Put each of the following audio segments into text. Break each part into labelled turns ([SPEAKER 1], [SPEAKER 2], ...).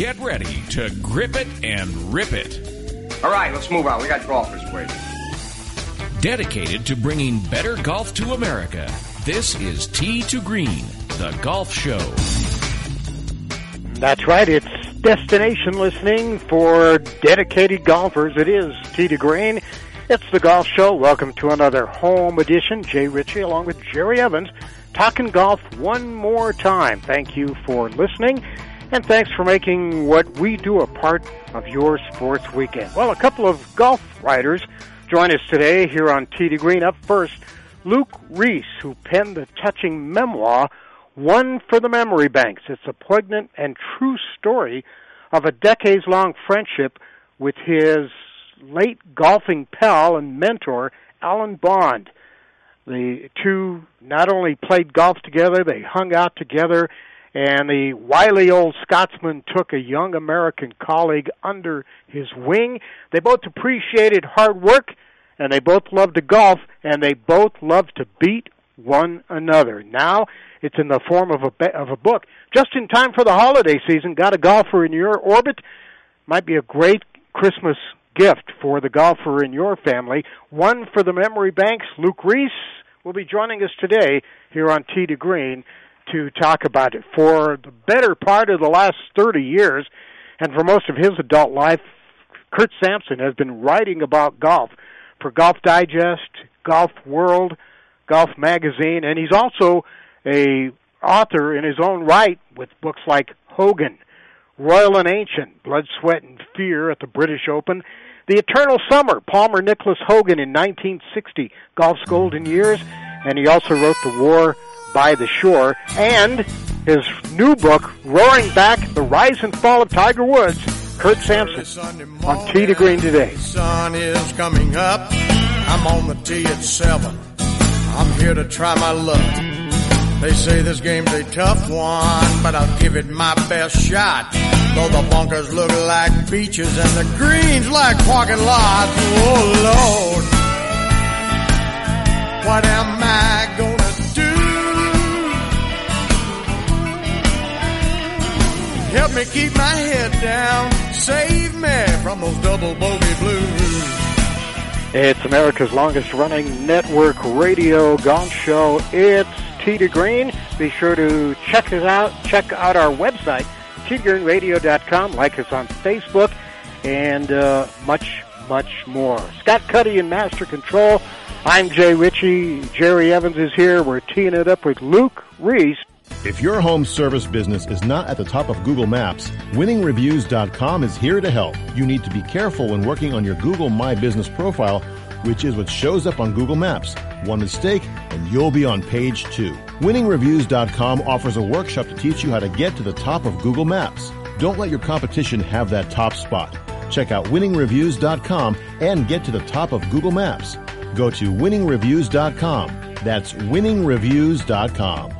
[SPEAKER 1] Get ready to grip it and rip it.
[SPEAKER 2] All right, let's move on. We got golfers waiting.
[SPEAKER 1] Dedicated to bringing better golf to America, this is Tee to Green, the golf show.
[SPEAKER 3] That's right. It's destination listening for dedicated golfers. It is Tee to Green. It's the golf show. Welcome to another home edition. Jay Ritchie along with Jerry Evans talking golf one more time. Thank you for listening. And thanks for making what we do a part of your sports weekend. Well, a couple of golf writers join us today here on Tee to Green. Up first, Luke Reese, who penned the touching memoir, One for the Memory Banks. It's a poignant and true story of a decades long friendship with his late golfing pal and mentor, Alan Bond. The two not only played golf together, they hung out together and the wily old Scotsman took a young American colleague under his wing. They both appreciated hard work, and they both loved to golf, and they both loved to beat one another. Now it's in the form of a of a book, just in time for the holiday season. Got a golfer in your orbit? Might be a great Christmas gift for the golfer in your family. One for the memory banks. Luke Reese will be joining us today here on Tee to Green to talk about it. For the better part of the last 30 years, and for most of his adult life, Curt Sampson has been writing about golf for Golf Digest, Golf World, Golf Magazine, and he's also a author in his own right with books like Hogan, Royal and Ancient, Blood, Sweat, and Fear at the British Open, The Eternal Summer, Palmer Nicklaus Hogan in 1960, Golf's Golden Years, and he also wrote The War by the Shore, and his new book, Roaring Back, The Rise and Fall of Tiger Woods, Curt Sampson, on Tee to Green today.
[SPEAKER 4] sun is coming up. I'm on the tee at seven. I'm here to try my luck. They say this game's a tough one, but I'll give it my best shot. Though the bunkers look like beaches and the greens like parking lots. Oh Lord. What me keep my head down. Save me from those double bogey blues.
[SPEAKER 3] It's America's longest running network radio golf show. It's to Green. Be sure to check us out. Check out our website, tgreenradio.com. Like us on Facebook, and uh, much, much more. Scott Cuddy in Master Control. I'm Jay Ritchie. Jerry Evans is here. We're teeing it up with Luke Reese.
[SPEAKER 5] If your home service business is not at the top of Google Maps, winningreviews.com is here to help. You need to be careful when working on your Google My Business profile, which is what shows up on Google Maps. One mistake and you'll be on page two. Winningreviews.com offers a workshop to teach you how to get to the top of Google Maps. Don't let your competition have that top spot. Check out winningreviews.com and get to the top of Google Maps. Go to winningreviews.com. That's winningreviews.com.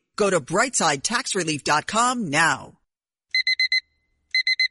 [SPEAKER 6] Go to brightsidetaxrelief.com now.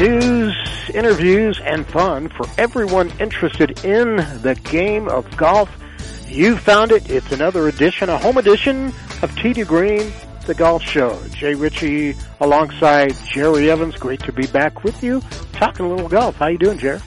[SPEAKER 3] News, interviews, and fun for everyone interested in the game of golf. You found it. It's another edition, a home edition of Tee to Green, the golf show. Jay Ritchie alongside Jerry Evans. Great to be back with you, talking a little golf. How you doing, Jerry?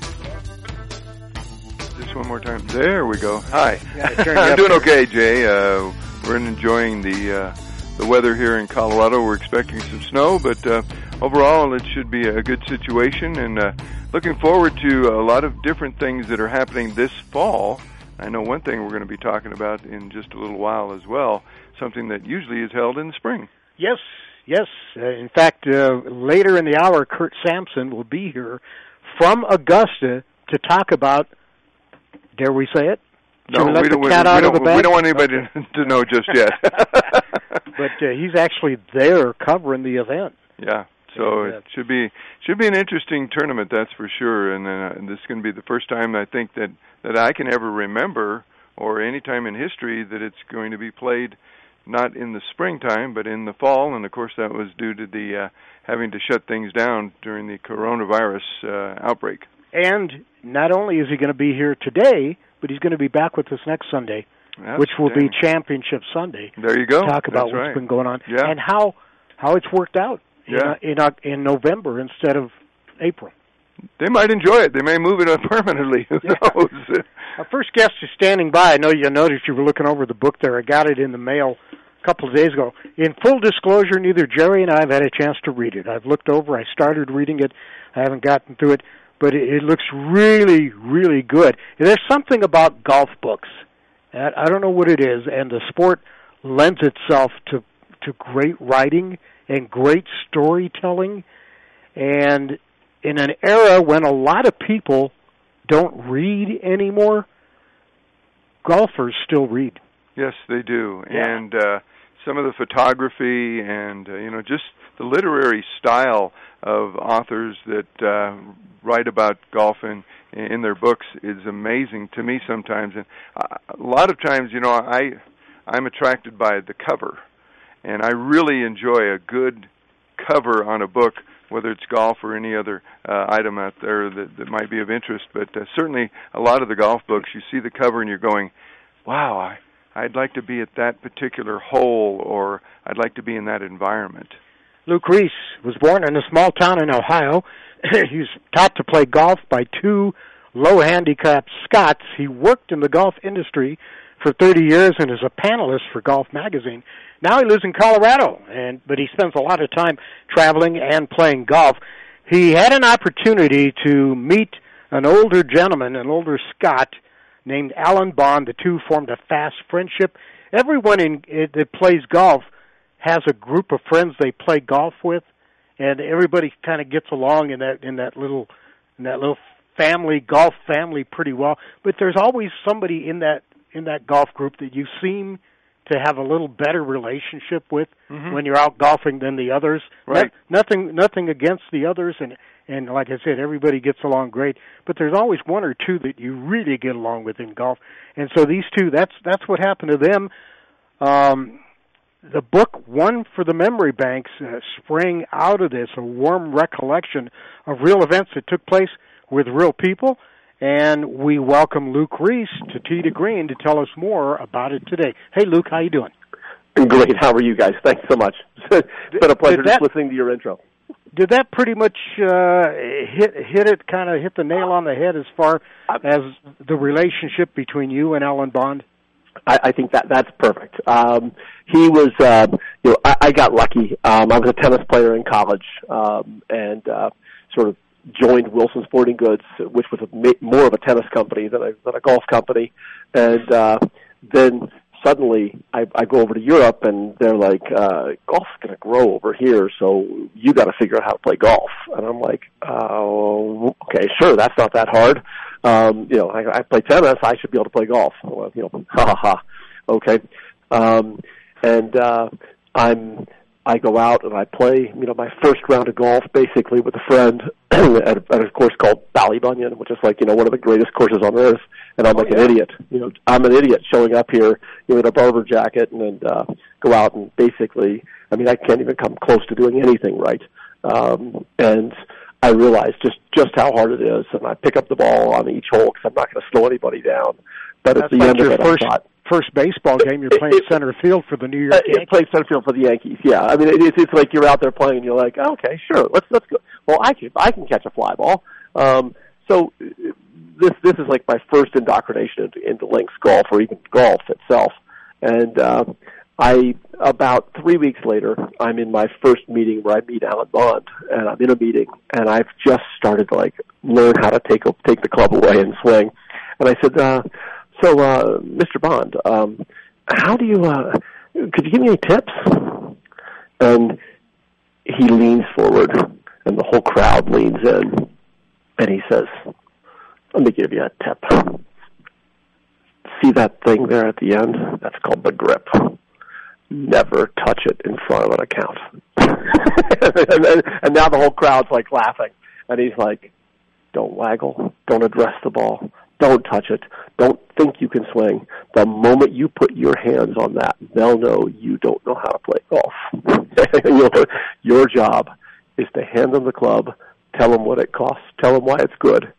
[SPEAKER 7] Just one more time. There we go. Hi. I'm doing okay, Jay. Uh, we're enjoying the uh, the weather here in Colorado. We're expecting some snow, but uh, overall it should be a good situation. And uh, looking forward to a lot of different things that are happening this fall. I know one thing we're going to be talking about in just a little while as well. Something that usually is held in the spring.
[SPEAKER 3] Yes, yes. Uh, in fact, uh, later in the hour, Curt Sampson will be here from Augusta to talk about. Dare we say it?
[SPEAKER 7] No,
[SPEAKER 3] we
[SPEAKER 7] don't. We, we don't. We don't want anybody to, to know just yet.
[SPEAKER 3] But uh, he's actually there covering the event.
[SPEAKER 7] Yeah. So it should be should be an interesting tournament, that's for sure. And, uh, and this is going to be the first time I think that that I can ever remember, or any time in history, that it's going to be played not in the springtime but in the fall. And of course, that was due to the uh, having to shut things down during the coronavirus uh, outbreak.
[SPEAKER 3] And not only is he going to be here today, but he's going to be back with us next Sunday, which will be Championship Sunday.
[SPEAKER 7] There you go.
[SPEAKER 3] Talk about
[SPEAKER 7] That's
[SPEAKER 3] what's
[SPEAKER 7] right.
[SPEAKER 3] been going on
[SPEAKER 7] Yeah.
[SPEAKER 3] and how how it's worked out
[SPEAKER 7] Yeah.
[SPEAKER 3] in, uh, in in November instead of April.
[SPEAKER 7] They might enjoy it. They may move it up permanently. Who
[SPEAKER 3] Yeah.
[SPEAKER 7] knows?
[SPEAKER 3] Our first guest is standing by. I know you noticed you were looking over the book there. I got it in the mail a couple of days ago. In full disclosure, neither Jerry and I have had a chance to read it. I've looked over. I started reading it. I haven't gotten through it, but it, it looks really, really good. There's something about golf books. I don't know what it is, and the sport lends itself to to great writing and great storytelling. And in an era when a lot of people don't read anymore, golfers still read.
[SPEAKER 7] Yes, they do.
[SPEAKER 3] Yeah.
[SPEAKER 7] And uh some of the photography and uh, you know just the literary style of authors that uh write about golf in in their books is amazing to me sometimes and uh, a lot of times you know I I'm attracted by the cover and I really enjoy a good cover on a book whether it's golf or any other uh, item out there that, that might be of interest but uh, certainly a lot of the golf books you see the cover and you're going wow I I'd like to be at that particular hole or I'd like to be in that environment.
[SPEAKER 3] Luke Reese was born in a small town in Ohio. He's taught to play golf by two low handicapped Scots. He worked in the golf industry for 30 years and is a panelist for Golf Magazine. Now he lives in Colorado, and but he spends a lot of time traveling and playing golf. He had an opportunity to meet an older gentleman, an older Scot named Alan Bond. The two formed a fast friendship. Everyone in that plays golf has a group of friends they play golf with, and everybody kind of gets along in that in that little in that little family golf family pretty well. But there's always somebody in that in that golf group that you seem to have a little better relationship with
[SPEAKER 7] mm-hmm.
[SPEAKER 3] when you're out golfing than the others.
[SPEAKER 7] Right.
[SPEAKER 3] No, nothing nothing against the others and and like I said everybody gets along great, but there's always one or two that you really get along with in golf. And so these two that's that's what happened to them. Um the book One for the Memory Banks uh, sprang out of this, a warm recollection of real events that took place with real people. And we welcome Luke Reese to Tee to Green to tell us more about it today. Hey, Luke, how you doing?
[SPEAKER 8] Great. How are you guys? Thanks so much. it's been a pleasure that, just listening to your intro.
[SPEAKER 3] Did that pretty much uh, hit hit it? Kind of hit the nail on the head as far as the relationship between you and Alan Bond.
[SPEAKER 8] I, I think that that's perfect. Um, he was, uh, you know, I, I got lucky. Um, I was a tennis player in college, um, and uh, sort of joined Wilson Sporting Goods, which was a, more of a tennis company than a, than a golf company, and uh, then suddenly I, I go over to Europe and they're like, uh, golf's going to grow over here, so you got to figure out how to play golf. And I'm like, oh, okay, sure, that's not that hard. Um, you know, I, I play tennis, I should be able to play golf. Well, you know, ha ha ha. Okay. Um, and, uh, I'm, I go out and I play, you know, my first round of golf basically with a friend at, a, at a course called Ballybunion, which is like, you know, one of the greatest courses on earth. And I'm oh, like yeah. an idiot. You know, I'm an idiot showing up here, you know, in a Barbour jacket and, and uh, go out and basically, I mean, I can't even come close to doing anything right. Um, and I realize just, just how hard it is. And I pick up the ball on each hole because I'm not going to slow anybody down. But
[SPEAKER 3] That's
[SPEAKER 8] at the
[SPEAKER 3] like
[SPEAKER 8] end of it,
[SPEAKER 3] first,
[SPEAKER 8] I thought,
[SPEAKER 3] first baseball game, you're playing
[SPEAKER 8] it,
[SPEAKER 3] center field for the New York
[SPEAKER 8] uh,
[SPEAKER 3] Yankees.
[SPEAKER 8] Playing center field for the Yankees. Yeah, I mean, it, it's it's like you're out there playing, and you're like, oh, okay, sure, let's let's go. Well, I can I can catch a fly ball. Um, so uh, this this is like my first indoctrination into, into links golf or even golf itself, and uh, I about three weeks later, I'm in my first meeting where I meet Alan Bond, and I'm in a meeting, and I've just started to like learn how to take a, take the club away and swing, and I said. uh so, uh, Mr. Bond, um, how do you, uh, could you give me any tips? And he leans forward, and the whole crowd leans in, and he says, let me give you a tip. See that thing there at the end? That's called the grip. Never touch it in front of an account. and, and, and now the whole crowd's like laughing, and he's like, don't waggle, don't address the ball, don't touch it. Don't think you can swing. The moment you put your hands on that, they'll know you don't know how to play golf. your, your job is to hand them the club, tell them what it costs, tell them why it's good,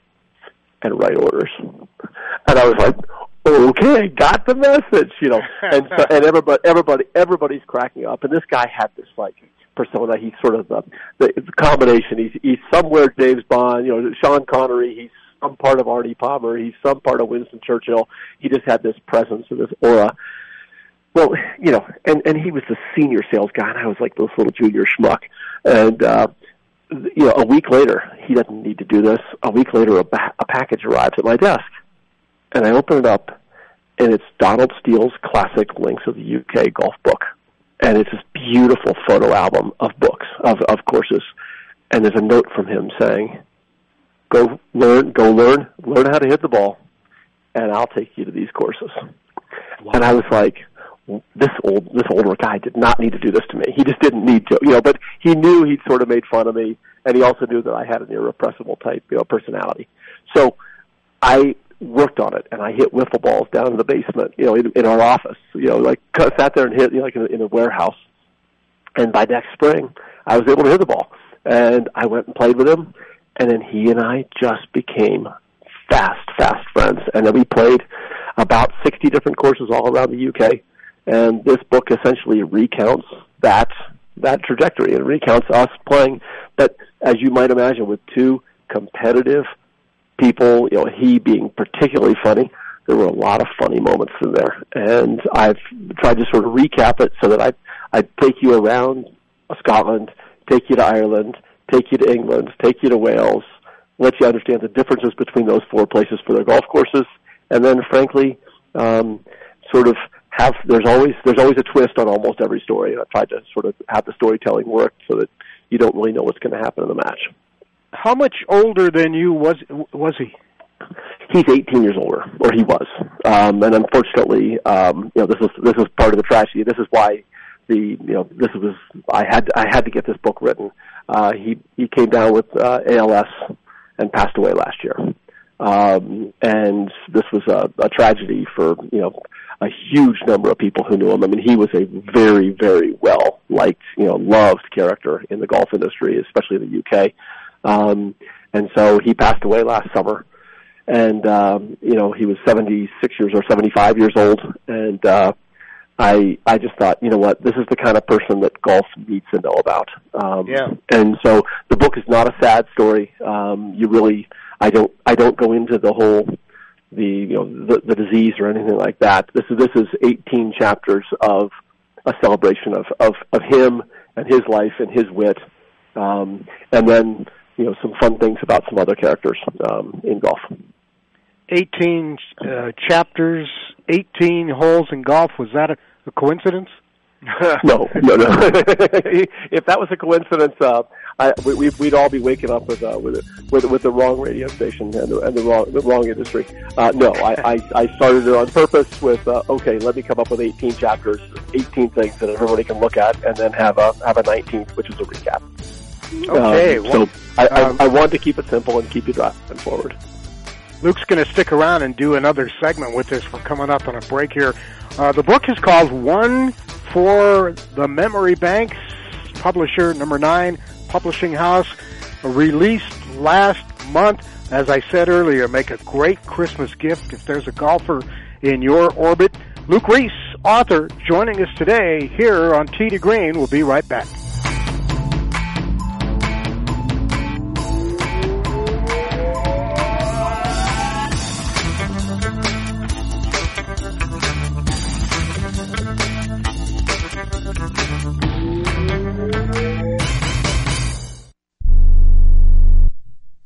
[SPEAKER 8] and write orders. And I was like, okay, got the message, you know. And so, and everybody, everybody, everybody's cracking up. And this guy had this like persona. He's sort of the the, combination. He's he's somewhere James Bond, you know, Sean Connery. He's some part of Arnie Palmer. He's some part of Winston Churchill. He just had this presence and this aura. Well, you know, and and he was the senior sales guy, and I was like this little junior schmuck. And uh, you know, a week later, he doesn't need to do this. A week later, a, ba- a package arrives at my desk, and I open it up, and it's Donald Steel's classic Links of the UK golf book, and it's this beautiful photo album of books of of courses, and there's a note from him saying go learn, go learn, learn how to hit the ball, and I'll take you to these courses. Wow. And I was like, this old, this older guy did not need to do this to me. He just didn't need to, you know. But he knew he'd sort of made fun of me, and he also knew that I had an irrepressible type, you know, personality. So I worked on it, and I hit wiffle balls down in the basement, you know, in, in our office, you know, like sat there and hit, you know, like in a, in a warehouse. And by next spring, I was able to hit the ball, and I went and played with him and then he and I just became fast, fast friends. And then we played about 60 different courses all around the UK. And this book essentially recounts that that trajectory and recounts us playing that, as you might imagine, with two competitive people. You know, he being particularly funny, there were a lot of funny moments in there, and I've tried to sort of recap it so that I I take you around Scotland, take you to Ireland, take you to England, take you to Wales, let you understand the differences between those four places for their golf courses, and then frankly, um, sort of have there's always there's always a twist on almost every story. And I've tried to sort of have the storytelling work so that you don't really know what's going to happen in the match.
[SPEAKER 3] How much older than you was was he?
[SPEAKER 8] He's 18 years older, or he was, um, and unfortunately, um, you know, this was this was part of the tragedy. This is why the you know this was I had I had to get this book written. Uh, he he came down with uh, ALS and passed away last year, um, and this was a, a tragedy for you know a huge number of people who knew him. I mean, he was a very very well liked you know loved character in the golf industry, especially in the UK. Um, and so he passed away last summer and um, you know he was 76 years or 75 years old, and uh, I I just thought, you know what, this is the kind of person that golf needs to know about. Um,
[SPEAKER 3] yeah.
[SPEAKER 8] And so the book is not a sad story. Um, you really, I don't I don't go into the whole the you know the, the disease or anything like that. This is this is 18 chapters of a celebration of of of him and his life and his wit, um, and then you know some fun things about some other characters um, in golf.
[SPEAKER 3] 18 uh, chapters, 18 holes in golf. Was that a, a coincidence?
[SPEAKER 8] no, no, no. if that was a coincidence, uh, I, we, we'd all be waking up with uh, with, with with the wrong radio station and the, and the wrong the wrong industry. Uh, no, I, I, I started it on purpose with uh, okay, let me come up with 18 chapters, 18 things that everybody can look at, and then have a have a 19th, which is a recap.
[SPEAKER 3] Okay,
[SPEAKER 8] Um,
[SPEAKER 3] well,
[SPEAKER 8] so I,
[SPEAKER 3] um,
[SPEAKER 8] I, I want to keep it simple and keep you driving forward.
[SPEAKER 3] Luke's going to stick around and do another segment with us. We're coming up on a break here. Uh, the book is called One for the Memory Banks, publisher number nine, publishing house, released last month. As I said earlier, make a great Christmas gift if there's a golfer in your orbit. Luke Reese, author, joining us today here on Tee to Green. We'll be right back.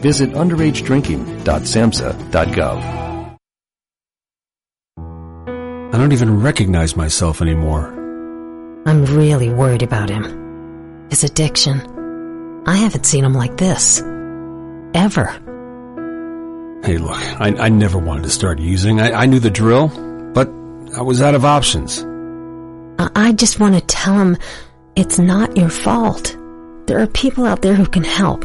[SPEAKER 1] visit underagedrinking.samhsa.gov.
[SPEAKER 9] I don't even recognize myself anymore.
[SPEAKER 10] I'm really worried about him. His addiction. I haven't seen him like this. Ever.
[SPEAKER 9] Hey, look, I, I never wanted to start using. I, I knew the drill, but I was out of options.
[SPEAKER 10] I, I just want to tell him it's not your fault. There are people out there who can help.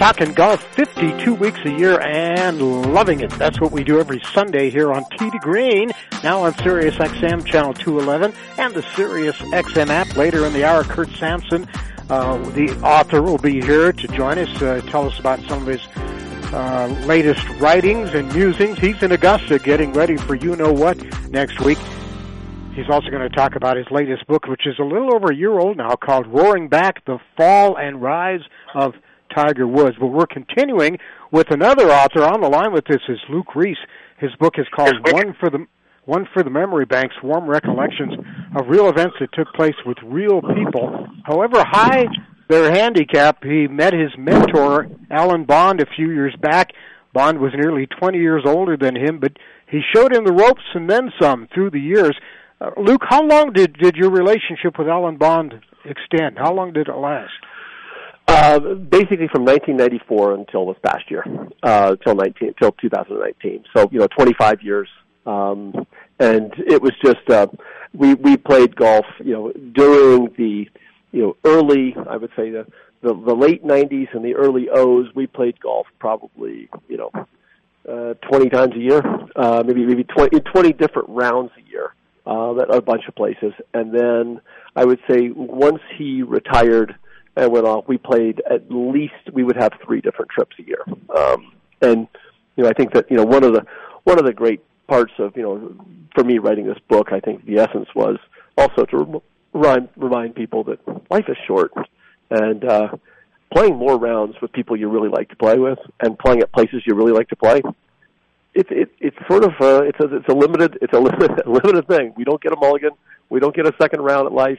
[SPEAKER 3] Talking golf 52 weeks a year and loving it. That's what we do every Sunday here on Tee to Green, now on Sirius XM channel 211 and the Sirius XM app. Later in the hour, Curt Sampson, uh, the author, will be here to join us, uh, tell us about some of his uh, latest writings and musings. He's in Augusta getting ready for you know what next week. He's also going to talk about his latest book, which is a little over a year old now, called Roaring Back, The Fall and Rise of Tiger Woods. But we're continuing with another author on the line with this is Luke Reese. His book is called One for the One for the Memory Banks: Warm Recollections of Real Events That Took Place with Real People. However high their handicap, he met his mentor Alan Bond a few years back. Bond was nearly 20 years older than him, but he showed him the ropes and then some through the years. Uh, Luke, how long did did your relationship with Alan Bond extend? How long did it last?
[SPEAKER 8] Uh, basically from 1994 until this past year, uh, till 19, till 2019. So you know, 25 years. Um, and it was just uh, we we played golf. You know, during the you know early, I would say the the, the late 90s and the early O's. We played golf probably you know uh, 20 times a year, uh, maybe maybe 20 20 different rounds a year uh, at a bunch of places. And then I would say once he retired and went off, we played at least we would have three different trips a year. Um, and you know, I think that you know one of the one of the great parts of you know for me writing this book, I think the essence was also to remind remind people that life is short and uh, playing more rounds with people you really like to play with and playing at places you really like to play. It's it, it's sort of uh, it's a it's a limited it's a limited, limited thing. We don't get a mulligan. We don't get a second round at life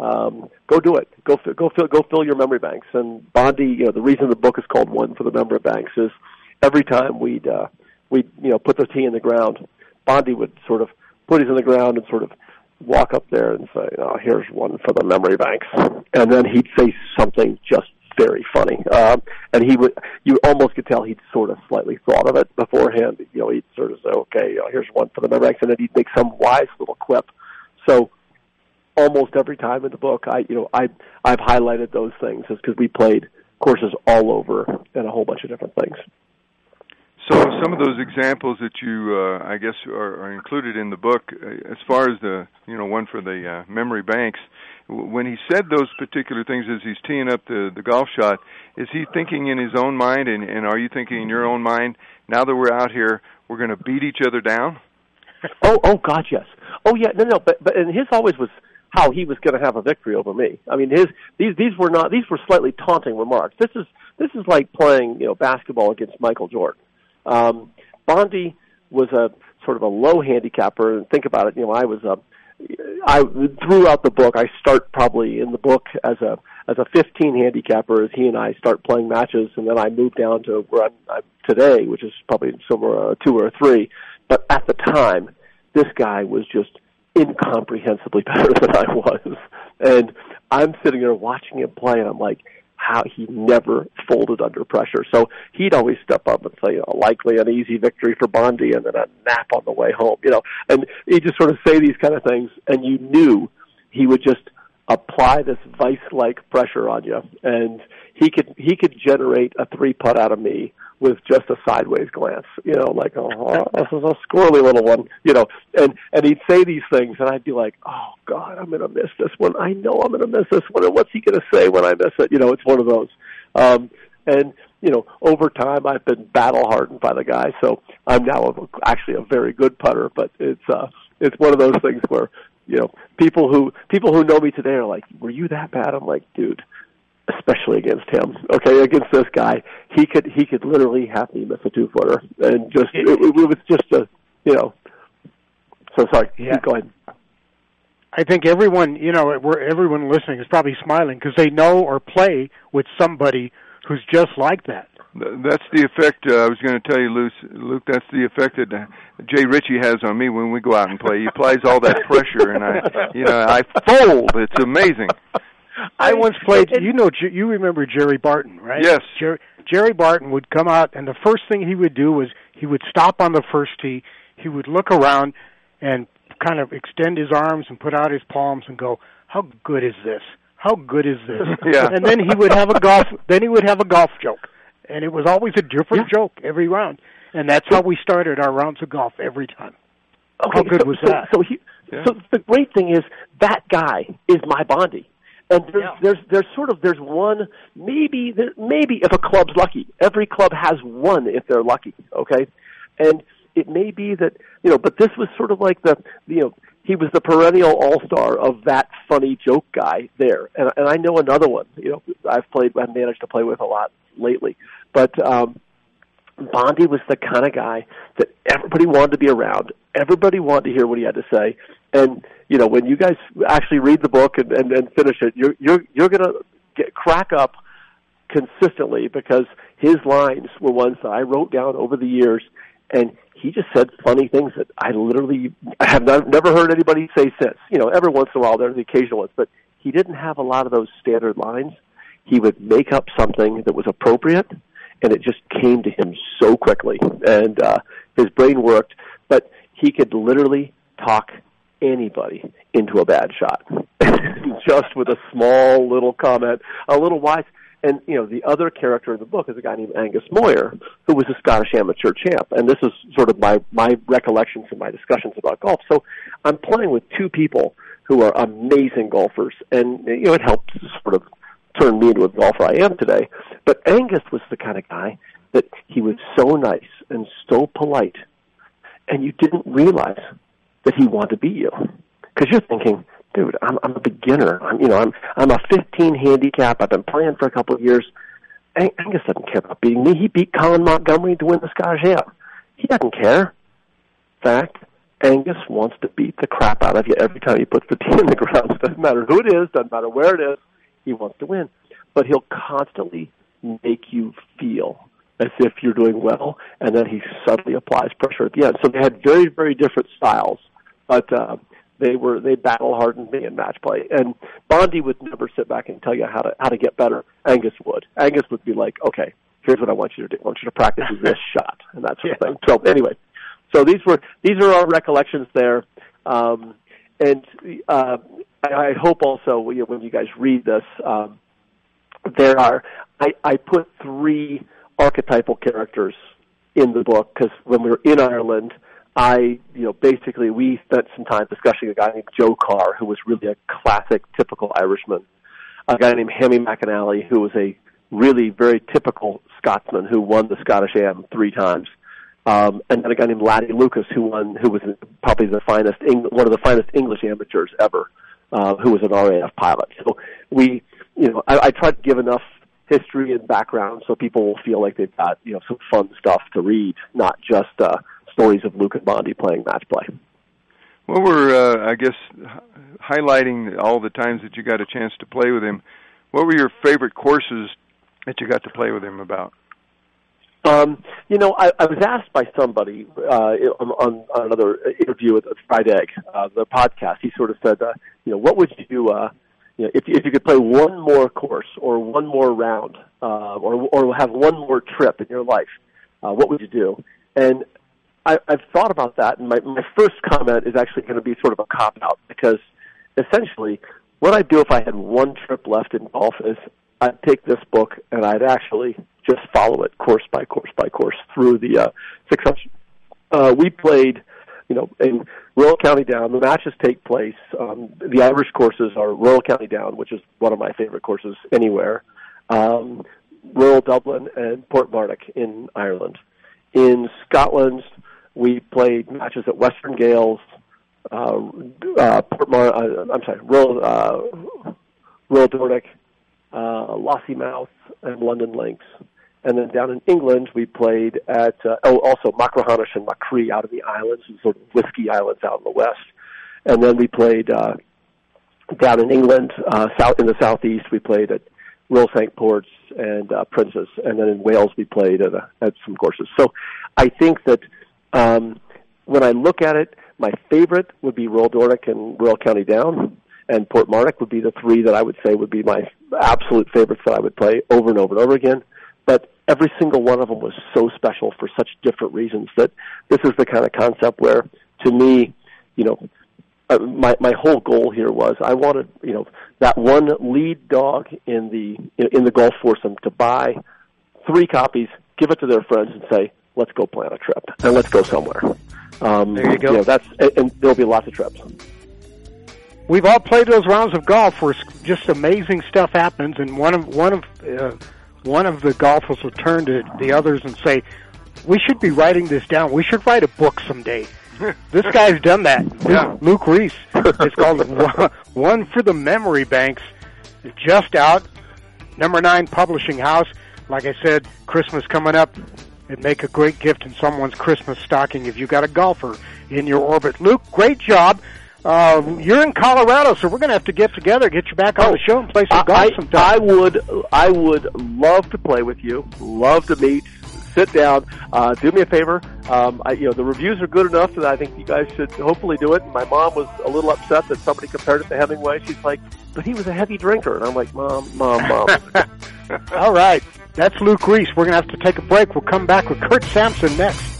[SPEAKER 8] um, go do it. Go go fill go fill your memory banks. And Bondi, you know, the reason the book is called One for the Memory Banks is every time we'd uh, we'd you know put the tee in the ground, Bondi would sort of put his in the ground and sort of walk up there and say, "Oh, here's one for the memory banks," and then he'd say something just very funny. Um, and he would, you almost could tell he'd sort of slightly thought of it beforehand. You know, he'd sort of say, okay, you know, here's one for the memory banks, and then he'd make some wise little quip. So almost every time in the book, I you know I I've highlighted those things because we played courses all over and a whole bunch of different things.
[SPEAKER 7] So some of those examples that you, uh, I guess, are, are included in the book, uh, as far as the, you know, one for the uh, memory banks, when he said those particular things as he's teeing up the the golf shot, is he thinking in his own mind, and, and are you thinking in your own mind? Now that we're out here, we're going to beat each other down.
[SPEAKER 8] Oh, oh, God, yes. Oh, yeah. No, no, but but and his always was how he was going to have a victory over me. I mean, his these these were not these were slightly taunting remarks. This is this is like playing you know basketball against Michael Jordan. Um, Bondi was a sort of a low handicapper, and think about it. You know, I was a I throughout the book. I start probably in the book as a as a 15 handicapper as he and I start playing matches, and then I move down to where I'm, I'm today, which is probably somewhere uh, two or three. But at the time, this guy was just incomprehensibly better than I was. And I'm sitting there watching him play, and I'm like, how he never folded under pressure. So he'd always step up and say, you know, likely an easy victory for Bondi, and then a nap on the way home. You know, and he'd just sort of say these kind of things, and you knew he would just apply this vice-like pressure on you, and he could he could generate a three putt out of me with just a sideways glance, you know, like, oh, this is a squirrely little one, you know, and, and he'd say these things and I'd be like, oh God, I'm to miss this one. I know I'm to miss this one. And what's he to say when I miss it? You know, it's one of those. Um, and, you know, over time I've been battle hardened by the guy, so I'm now a, actually a very good putter. But it's uh, it's one of those things where you know people who people who know me today are like, "Were you that bad?" I'm like, "Dude." Especially against him, okay. Against this guy, he could he could literally have me miss a two footer, and just it, it, it was just a you know. So sorry.
[SPEAKER 3] Yeah.
[SPEAKER 8] Go ahead.
[SPEAKER 3] I think everyone, you know, where everyone listening is probably smiling because they know or play with somebody who's just like that.
[SPEAKER 7] That's the effect uh, I was going to tell you, Luke. Luke, that's the effect that uh, Jay Ritchie has on me when we go out and play. He applies all that pressure, and I, you know, I fold. It's amazing.
[SPEAKER 3] I once played. You know, you remember Jerry Barton, right?
[SPEAKER 7] Yes.
[SPEAKER 3] Jerry, Jerry Barton would come out, and the first thing he would do was he would stop on the first tee. He would look around and kind of extend his arms and put out his palms and go, "How good is this? How good is this?"
[SPEAKER 7] Yeah.
[SPEAKER 3] And then he would have a golf. Then he would have a golf joke, and it was always a different joke every round. And that's how we started our rounds of golf every time. how good
[SPEAKER 8] so,
[SPEAKER 3] was
[SPEAKER 8] so,
[SPEAKER 3] that?
[SPEAKER 8] So, he, so the great thing is that guy is my Bondi. And there's, there's there's sort of there's one maybe there, maybe if a club's lucky every club has one if they're lucky okay and it may be that you know but this was sort of like the you know he was the perennial all star of that funny joke guy there and and I know another one you know I've played I've managed to play with a lot lately but um Bondi was the kind of guy that everybody wanted to be around. Everybody wanted to hear what he had to say. And you know, when you guys actually read the book and, and, and finish it, you're you're you're gonna get crack up consistently because his lines were ones that I wrote down over the years, and he just said funny things that I literally I have not, never heard anybody say since. You know, every once in a while there's the occasional ones, but he didn't have a lot of those standard lines. He would make up something that was appropriate and it just came to him so quickly. And uh his brain worked but he could literally talk anybody into a bad shot. Just with a small little comment a little wise. And you know the other character in the book is a guy named Angus Moir who was a Scottish amateur champ. And this is sort of my my recollections and my discussions about golf. So I'm playing with two people who are amazing golfers. And you know it helps sort of turned me into a golfer I am today. But Angus was the kind of guy that he was so nice and so polite, and you didn't realize that he wanted to beat you because you're thinking, dude, I'm, I'm a beginner. I'm, you know, I'm I'm a 15 handicap. I've been playing for a couple of years. Ang- Angus doesn't care about beating me. He beat Colin Montgomerie to win the Scottish Am. He doesn't care. Fact, Angus wants to beat the crap out of you every time he puts the tee in the ground. Doesn't matter who it is. Doesn't matter where it is he wants to win. But he'll constantly make you feel as if you're doing well, and then he subtly applies pressure at the end. So they had very, very different styles, but uh, they were they battle hardened me in match play. And Bondi would never sit back and tell you how to how to get better. Angus would. Angus would be like, okay, here's what I want you to do. I want you to practice this shot and that sort of thing. So anyway, so these were these are our recollections there. Um, and uh, I, I hope also when you guys read this, um, there are I, I put three archetypal characters in the book because when we were in Ireland, I you know basically we spent some time discussing a guy named Joe Carr who was really a classic typical Irishman, a guy named Hammy McInally who was a really very typical Scotsman who won the Scottish Am three times. Um, and then a guy named Laddie Lucas, who won, who was probably the finest, Eng- one of the finest English amateurs ever, uh, who was an RAF pilot. So we, you know, I, I tried to give enough history and background so people will feel like they've got, you know, some fun stuff to read, not just uh, stories of Luke and Bondi playing match play.
[SPEAKER 7] Well, we're, uh, I guess, highlighting all the times that you got a chance to play with him. What were your favorite courses that you got to play with him about?
[SPEAKER 8] Um, you know, I, I was asked by somebody uh, on, on another interview with Fried Egg, uh, the podcast. He sort of said, uh, you know, what would you uh, you know, if if you could play one more course or one more round uh, or or have one more trip in your life? Uh, what would you do? And I, I've thought about that, and my my first comment is actually going to be sort of a cop out because essentially, what I'd do if I had one trip left in golf is I'd take this book and I'd actually just follow it course by course by course through the uh, succession. Uh, we played, you know, in Royal County Down. The matches take place. Um, the Irish courses are Royal County Down, which is one of my favorite courses anywhere. Um, Royal Dublin and Portmarnock in Ireland. In Scotland, we played matches at Western Gailes, uh, uh, Portmar- uh, I'm sorry, Royal uh, Royal Dornoch, uh, Lossiemouth, and Lundin Links. And then down in England, we played at uh, oh, also Machrihanish and Machrie out in the islands, sort of whiskey islands out in the west. And then we played uh, down in England, uh, south in the southeast. We played at Royal Cinque Ports and uh, Prince's, and then in Wales we played at, uh, at some courses. So I think that um, when I look at it, my favorite would be Royal Dornoch and Royal County Down, and Portmarnock would be the three that I would say would be my absolute favorites that I would play over and over and over again. Every single one of them was so special for such different reasons that this is the kind of concept where, to me, you know, uh, my my whole goal here was I wanted you know that one lead dog in the in the golf foursome to buy three copies, give it to their friends, and say, "Let's go plan a trip and let's go somewhere." Um,
[SPEAKER 3] There you go.
[SPEAKER 8] know, that's and, and there'll be lots of trips.
[SPEAKER 3] We've all played those rounds of golf where just amazing stuff happens, and one of one of uh, one of the golfers will turn to the others and say, "We should be writing this down. We should write a book someday." this guy's done that.
[SPEAKER 7] Yeah.
[SPEAKER 3] Luke Reese. It's called One- One for the Memory Banks. Just out. Number nine publishing house. Like I said, Christmas coming up. It'd make a great gift in someone's Christmas stocking if you got a golfer in your orbit. Luke, great job. Uh, you're in Colorado, so we're going to have to get together, get you back on the show, and play some golf
[SPEAKER 8] I,
[SPEAKER 3] sometime.
[SPEAKER 8] I would I would love to play with you. Love to meet. Sit down. Uh, do me a favor. Um, I, you know the reviews are good enough that I think you guys should hopefully do it. My mom was a little upset that somebody compared it to Hemingway. She's like, "But he was a heavy drinker," and I'm like, "Mom, mom, mom."
[SPEAKER 3] All right. That's Luke Reese. We're going to have to take a break. We'll come back with Curt Sampson next.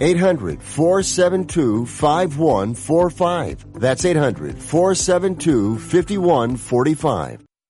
[SPEAKER 11] 800 472 5145. That's 800 472 5145.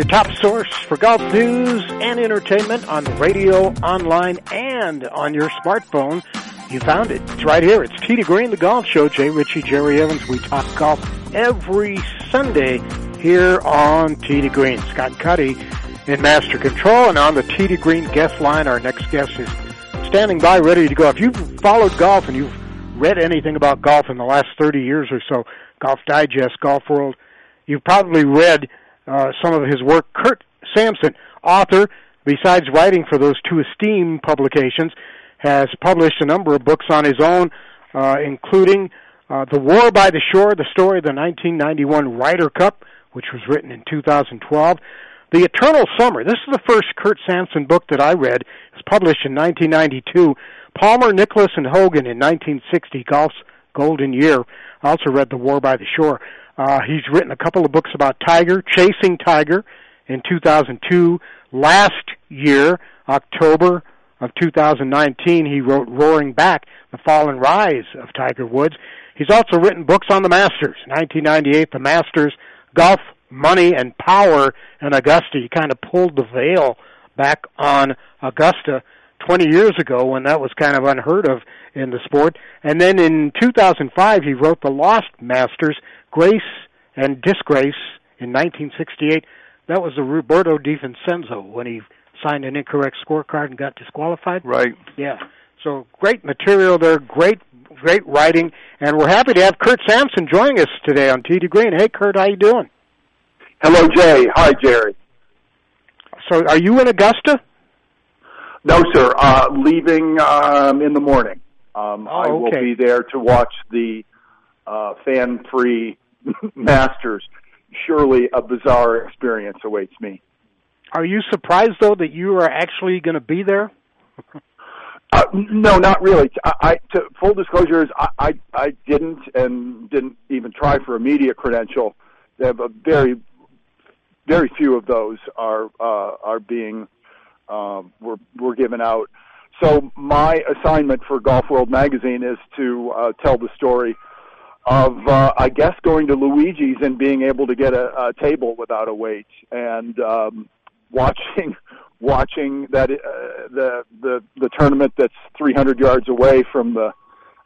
[SPEAKER 3] Your top source for golf news and entertainment on radio, online, and on your smartphone. You found it. It's right here. It's to Green, the golf show. Jay Ritchie, Jerry Evans. We talk golf every Sunday here on to Green. Scott Cuddy in Master Control and on the to Green guest line. Our next guest is standing by, ready to go. If you've followed golf and you've read anything about golf in the last 30 years or so, Golf Digest, Golf World, you've probably read uh, some of his work. Curt Sampson, author, besides writing for those two esteemed publications, has published a number of books on his own, uh, including uh, The War by the Shore, the story of the 1991 Ryder Cup, which was written in 2012. The Eternal Summer. This is the first Curt Sampson book that I read. It was published in 1992. Palmer, Nicklaus, and Hogan in 1960, Golf's Golden Year. I also read The War by the Shore. Uh, he's written a couple of books about Tiger, Chasing Tiger in 2002. Last year, October of 2019, he wrote Roaring Back, The Fall and Rise of Tiger Woods. He's also written books on the Masters. 1998, The Masters, Golf, Money, and Power in Augusta. He kind of pulled the veil back on Augusta 20 years ago when that was kind of unheard of in the sport. And then in 2005, he wrote The Lost Masters, Grace and Disgrace in 1968. That was the Roberto De Vicenzo when he signed an incorrect scorecard and got disqualified.
[SPEAKER 7] Right.
[SPEAKER 3] Yeah. So great material there, great great writing, and we're happy to have Curt Sampson joining us today on Tee to Green. Hey, Curt, how you doing?
[SPEAKER 12] Hello, Jay. Hi, Jerry.
[SPEAKER 3] So, are you in Augusta?
[SPEAKER 12] No, sir. Uh, leaving um, in the morning. Um,
[SPEAKER 3] Oh,
[SPEAKER 12] I will be there to watch the uh, fan-free Masters. Surely, a bizarre experience awaits me.
[SPEAKER 3] Are you surprised though that you are actually going to be there?
[SPEAKER 12] Uh, no, not really. I, I to, full disclosure is I, I I didn't and didn't even try for a media credential. They have a very very few of those are uh, are being um, were were given out. So my assignment for Golf World magazine is to uh, tell the story of uh, I guess going to Luigi's and being able to get a, a table without a wait and um, watching watching that uh, the the the tournament that's 300 yards away from the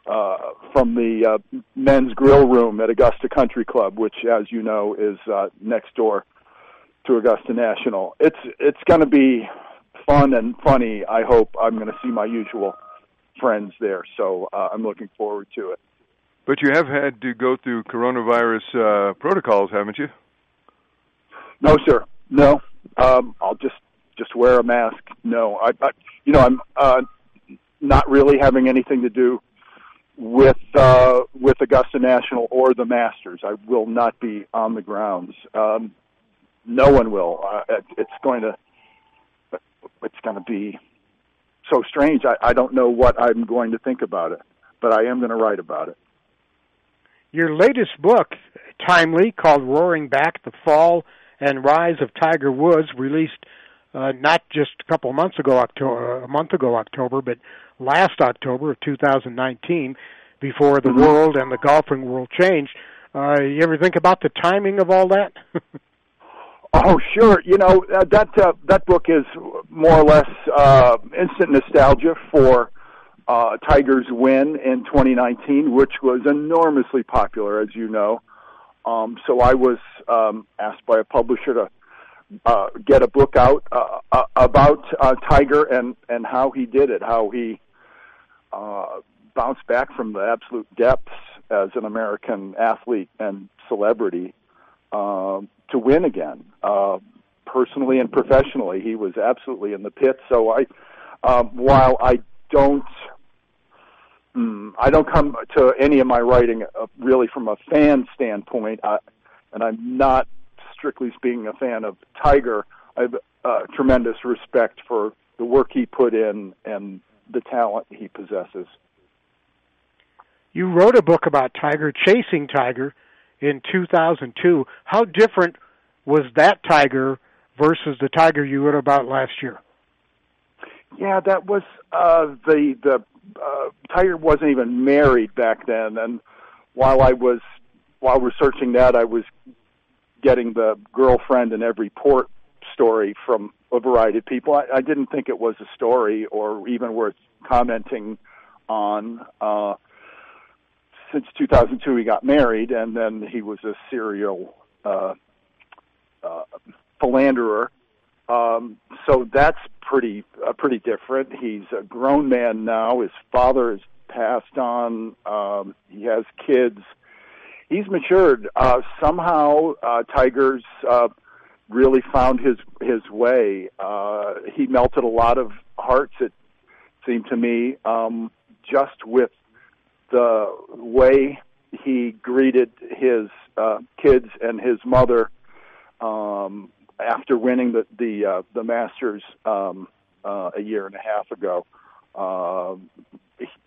[SPEAKER 12] uh, from the uh, men's grill room at Augusta Country Club, which, as you know, is uh, next door to Augusta National. It's it's going to be fun and funny. I hope I'm going to see my usual friends there, so uh, I'm looking forward to it.
[SPEAKER 7] But you have had to go through coronavirus uh, protocols, haven't you?
[SPEAKER 12] No, sir. No. Um, I'll just just wear a mask. No, I, I you know, I'm uh, not really having anything to do with uh, with Augusta National or the Masters. I will not be on the grounds. Um, no one will. Uh, it's going to it's going to be so strange. I, I don't know what I'm going to think about it, but I am going to write about it.
[SPEAKER 3] Your latest book, timely, called Roaring Back, The Fall and Rise of Tiger Woods, released uh, not just a couple of months ago, October, a month ago, October, but last October of 2019, before the world and the golfing world changed. Uh, you ever think about the timing of all that?
[SPEAKER 12] Oh, sure. You know uh, that uh, that book is more or less uh, instant nostalgia for uh, Tiger's win in 2019, which was enormously popular, as you know. Um, so I was um, asked by a publisher to uh, get a book out uh, uh, about uh, Tiger and and how he did it, how he uh, bounced back from the absolute depths as an American athlete and celebrity um, to win again. Uh, personally and professionally, he was absolutely in the pit. So I, um, while I don't mm, I don't come to any of my writing uh, really from a fan standpoint, uh, and I'm not strictly speaking a fan of Tiger. I have uh, tremendous respect for the work he put in and the talent he possesses.
[SPEAKER 3] You wrote a book about Tiger, Chasing Tiger, in 2002. How different was that Tiger versus the Tiger you wrote about last year?
[SPEAKER 12] Yeah, that was uh, the the uh, Tiger wasn't even married back then, and while I was while researching that, I was getting the girlfriend in every port story from a variety of people. I, I didn't think it was a story or even worth commenting on. Uh, since 2002, he got married, and then he was a serial uh, uh, philanderer. Um, so that's pretty uh, pretty different. He's a grown man now. His father has passed on. Um, he has kids. He's matured. Uh, somehow, uh, Tiger's uh, really found his his way. Uh, he melted a lot of hearts. It seemed to me, um, just with the way he greeted his uh, kids and his mother um, after winning the the uh, the Masters um, uh, a year and a half ago. Uh,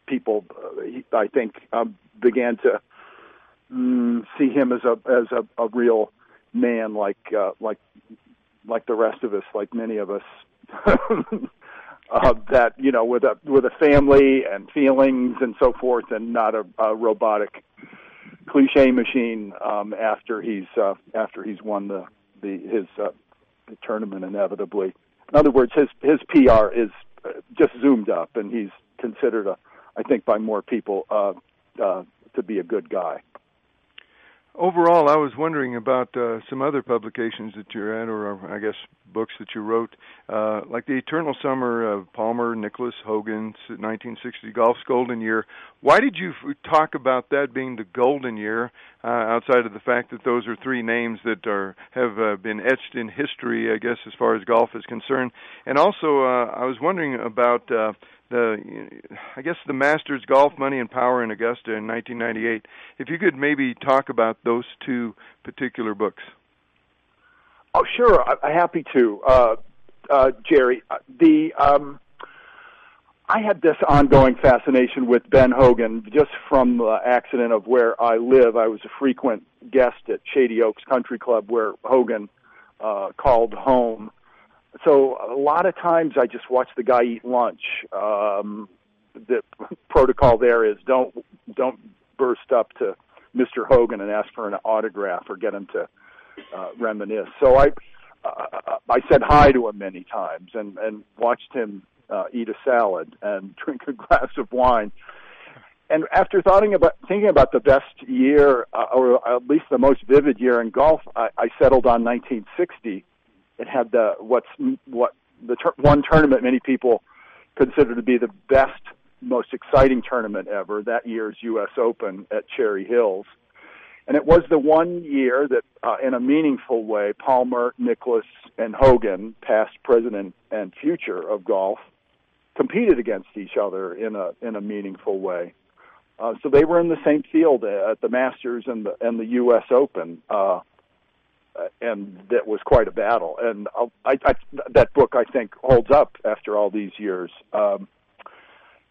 [SPEAKER 12] people, I think, um, began to mm, see him as a as a, a real man, like uh, like like the rest of us, like many of us. uh, that you know, with a with a family and feelings and so forth, and not a, a robotic cliche machine um, after he's uh, after he's won the the his uh, tournament inevitably. In other words, his his PR is uh, just zoomed up, and he's considered a, I think, by more people uh, uh, to be a good guy
[SPEAKER 7] overall, I was wondering about uh, some other publications that you're at, or uh, I guess books that you wrote, uh, like the Eternal Summer of Palmer, Nicklaus, Hogan's 1960 Golf's Golden Year. Why did you talk about that being the Golden Year, uh, outside of the fact that those are three names that are have uh, been etched in history, I guess, as far as golf is concerned? And also, uh, I was wondering about. Uh, the I guess the Masters Golf Money and Power in Augusta in 1998. If you could maybe talk about those two particular books.
[SPEAKER 12] Oh, sure. I'm happy to, uh, uh, Jerry. Uh, the um, I had this ongoing fascination with Ben Hogan just from the accident of where I live. I was a frequent guest at Shady Oaks Country Club where Hogan uh, called home so a lot of times I just watch the guy eat lunch. Um, the protocol there is don't don't burst up to Mr. Hogan and ask for an autograph or get him to uh, reminisce. So I uh, I said hi to him many times and and watched him uh, eat a salad and drink a glass of wine. And after thinking about thinking about the best year, uh, or at least the most vivid year in golf, I, I settled on 1960 it had the what's what the ter- one tournament many people consider to be the best, most exciting tournament ever. That year's U.S. Open at Cherry Hills, and it was the one year that, uh, in a meaningful way, Palmer, Nicklaus, and Hogan, past president and future of golf, competed against each other in a in a meaningful way. Uh, so they were in the same field at the Masters and the and the U.S. Open. Uh, and that was quite a battle. And I, I, that book, I think, holds up after all these years. Um,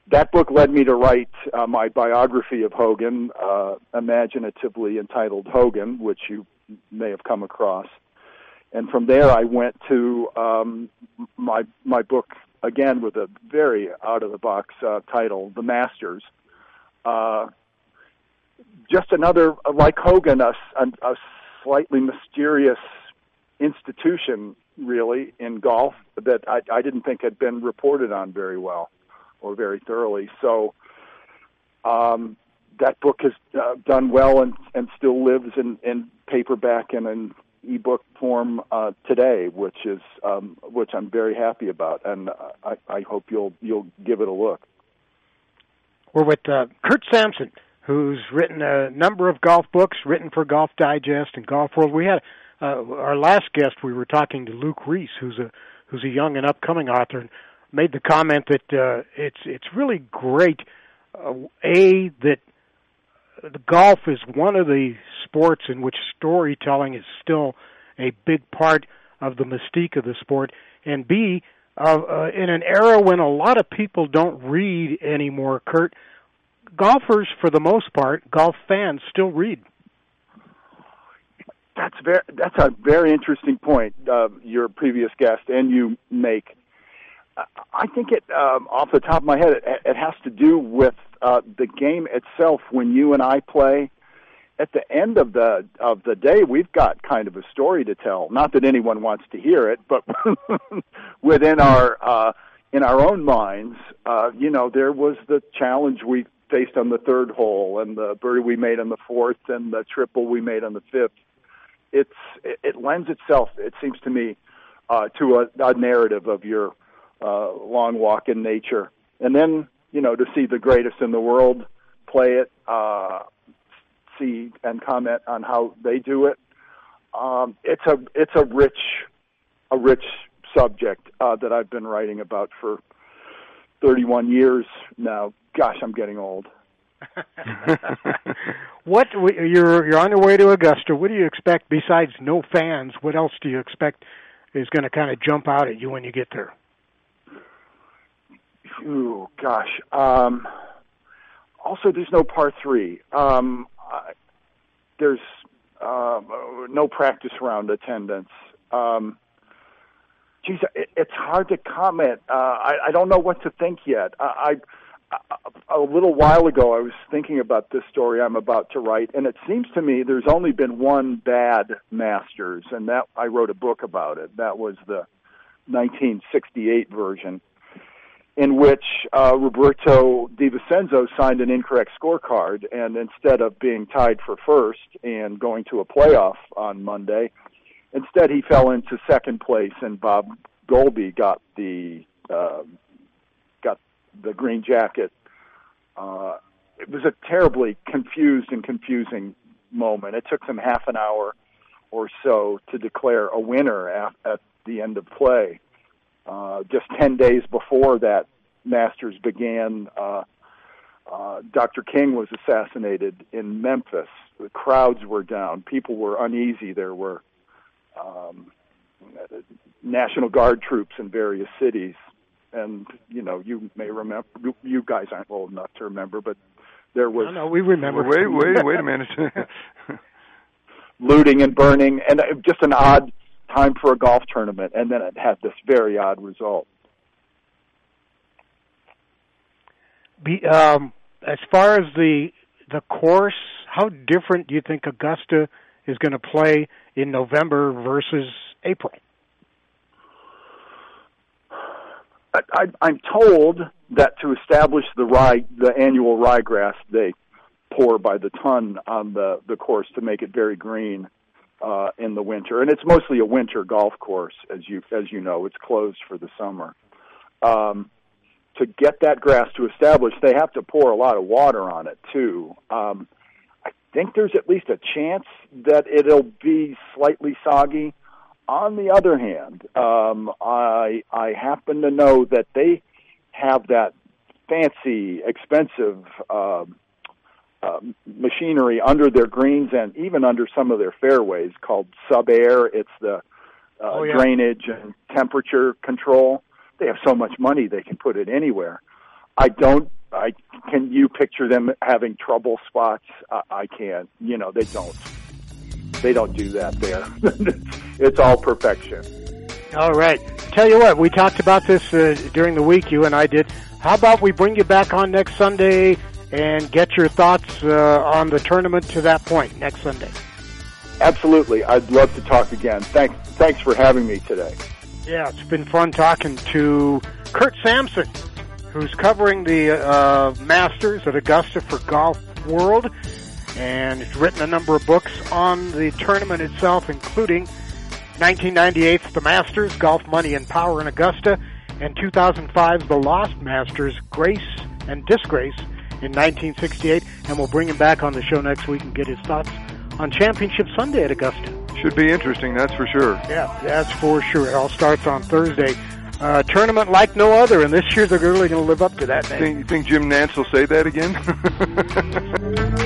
[SPEAKER 12] that book led me to write uh, my biography of Hogan, uh, imaginatively entitled Hogan, which you may have come across. And from there, I went to um, my my book again with a very out of the box uh, title, The Masters. Uh, just another like Hogan, a, a, a slightly mysterious institution, really, in golf that I, I didn't think had been reported on very well or very thoroughly. So um, that book has uh, done well and, and still lives in, in paperback and in ebook form uh, today, which is um, which I'm very happy about, and I, I hope you'll you'll give it a look.
[SPEAKER 3] We're with uh, Curt Sampson who's written a number of golf books, written for Golf Digest and Golf World. We had uh, our last guest. We were talking to Luke Reese, who's a who's a young and upcoming author, and made the comment that uh, it's it's really great uh, a that the golf is one of the sports in which storytelling is still a big part of the mystique of the sport, and B, uh, uh, in an era when a lot of people don't read anymore, Curt, golfers, for the most part, golf fans still read.
[SPEAKER 12] That's very that's a very interesting point. Uh, your previous guest and you make. I think it um, off the top of my head, it, it has to do with uh, the game itself. When you and I play, at the end of the of the day, we've got kind of a story to tell. Not that anyone wants to hear it, but within our uh, in our own minds, uh, you know, there was the challenge we faced on the third hole, and the birdie we made on the fourth, and the triple we made on the fifth. It's it, it lends itself, it seems to me, uh, to a, a narrative of your uh, long walk in nature, and then you know to see the greatest in the world play it, uh, see and comment on how they do it. Um, it's a it's a rich a rich subject uh, that I've been writing about for 31 years now. Gosh, I'm getting old.
[SPEAKER 3] what you're you're on your way to Augusta. What do you expect besides no fans? What else do you expect is going to kind of jump out at you when you get there?
[SPEAKER 12] Ooh, gosh. Um, also, there's no par three. Um, uh, there's uh, no practice round attendance. Um, geez, it, it's hard to comment. Uh, I, I don't know what to think yet. I, I, a little while ago, I was thinking about this story I'm about to write, and it seems to me there's only been one bad Masters, and that I wrote a book about it. That was the 1968 version in which uh, Roberto De Vicenzo signed an incorrect scorecard, and instead of being tied for first and going to a playoff on Monday, instead he fell into second place, and Bob Goalby got the uh, got the green jacket. Uh, it was a terribly confused and confusing moment. It took them half an hour or so to declare a winner at, at the end of play. Uh, just 10 days before that Masters began, uh, uh, Dr. King was assassinated in Memphis. The crowds were down. People were uneasy. There were um, National Guard troops in various cities. And, you know, you may remember, you guys aren't old enough to remember, but there was.
[SPEAKER 3] No, no, we remember.
[SPEAKER 7] Wait, wait, wait a minute.
[SPEAKER 12] looting and burning, and just an odd time for a golf tournament, and then it had this very odd result.
[SPEAKER 3] Be, um, as far as the the course, how different do you think Augusta is going to play in November versus April?
[SPEAKER 12] I, I'm told that to establish the rye, the annual ryegrass, they pour by the ton on the the course to make it very green uh, in the winter, and it's mostly a winter golf course, as you as you know. It's closed for the summer. Um, to get that grass to establish, they have to pour a lot of water on it too. Um, think there's at least a chance that it'll be slightly soggy. On the other hand, um, I I happen to know that they have that fancy, expensive uh, uh, machinery under their greens and even under some of their fairways called SubAir. It's the uh,
[SPEAKER 3] oh, yeah.
[SPEAKER 12] drainage and temperature control. They have so much money they can put it anywhere. I don't. I can you picture them having trouble spots? I, I can't. You know they don't. They don't do that there. it's all perfection.
[SPEAKER 3] All right. Tell you what, we talked about this uh, during the week. You and I did. How about we bring you back on next Sunday and get your thoughts uh, on the tournament to that point next Sunday?
[SPEAKER 12] Absolutely. I'd love to talk again. Thanks. Thanks for having me today.
[SPEAKER 3] Yeah, it's been fun talking to Curt Sampson, who's covering the uh, Masters at Augusta for Golf World, and has written a number of books on the tournament itself, including 1998's The Masters, Golf Money and Power in Augusta, and 2005's The Lost Masters, Grace and Disgrace in 1968. And we'll bring him back on the show next week and get his thoughts on Championship Sunday at Augusta.
[SPEAKER 7] Should be interesting, that's for sure.
[SPEAKER 3] Yeah, that's for sure. It all starts on Thursday. A tournament like no other, and this year they're really going to live up to that name.
[SPEAKER 7] Think, you think Jim Nantz will say that again?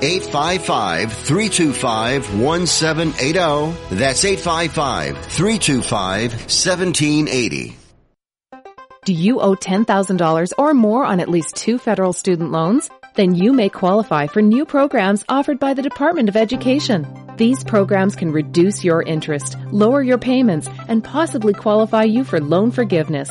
[SPEAKER 11] 855-325-1780. That's 855-325-1780.
[SPEAKER 13] Do you owe $10,000 or more on at least two federal student loans? Then you may qualify for new programs offered by the Department of Education. These programs can reduce your interest, lower your payments, and possibly qualify you for loan forgiveness.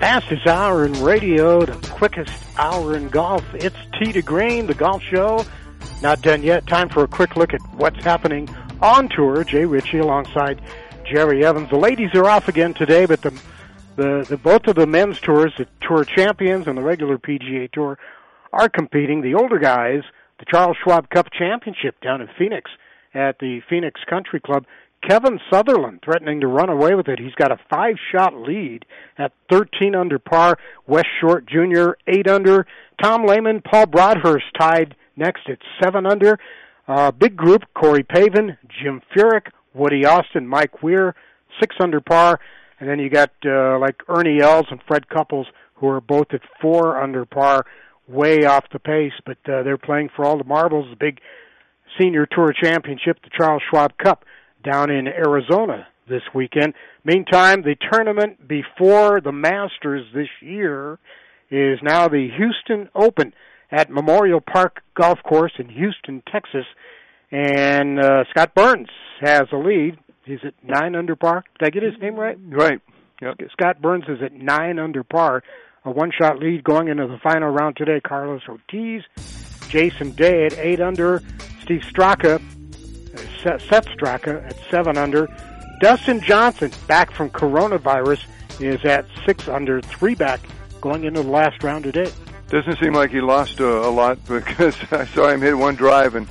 [SPEAKER 3] Fastest hour in radio, the quickest hour in golf. It's Tee to Green, the golf show. Not done yet. Time for a quick look at what's happening on tour. Jay Ritchie alongside Jerry Evans. The ladies are off again today, but the the, the both of the men's tours, the Tour Champions and the regular PGA Tour, are competing. The older guys, the Charles Schwab Cup Championship down in Phoenix at the Phoenix Country Club. Kevin Sutherland threatening to run away with it. He's got a five shot lead at 13 under par. Wes Short Jr., 8 under. Tom Lehman, Paul Broadhurst tied next at 7 under. Uh, big group, Corey Pavin, Jim Furyk, Woody Austin, Mike Weir, 6 under par. And then you got uh, like Ernie Els and Fred Couples, who are both at 4 under par, way off the pace, but uh, they're playing for all the marbles, the big senior tour championship, the Charles Schwab Cup down in Arizona this weekend. Meantime, the tournament before the Masters this year is now the Houston Open at Memorial Park Golf Course in Houston, Texas. And uh, Scott Burns has a lead. He's at nine under par. Did I get his name right?
[SPEAKER 7] Right. Yep.
[SPEAKER 3] Scott Burns is at nine under par, a one-shot lead going into the final round today. Carlos Ortiz, Jason Day at eight under, Steve Straka Sepp Straka at seven under. Dustin Johnson, back from coronavirus, is at six under, three back, going into the last round today.
[SPEAKER 7] Doesn't seem like he lost a, a lot because I saw him hit one drive and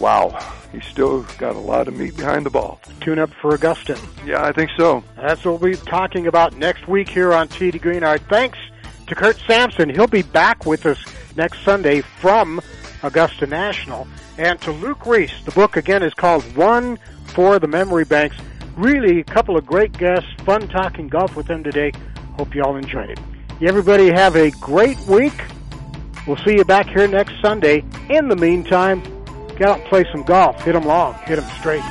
[SPEAKER 7] wow, he's still got a lot of meat behind the ball.
[SPEAKER 3] Tune up for Augusta.
[SPEAKER 7] Yeah, I think so.
[SPEAKER 3] That's what we'll be talking about next week here on Tee to Green. Our thanks to Curt Sampson. He'll be back with us next Sunday from Augusta National. And to Luke Reese, the book again is called One for the Memory Banks. Really, a couple of great guests, fun talking golf with them today. Hope you all enjoyed it. Everybody have a great week. We'll see you back here next Sunday. In the meantime, get out and play some golf. Hit them long, hit them straight.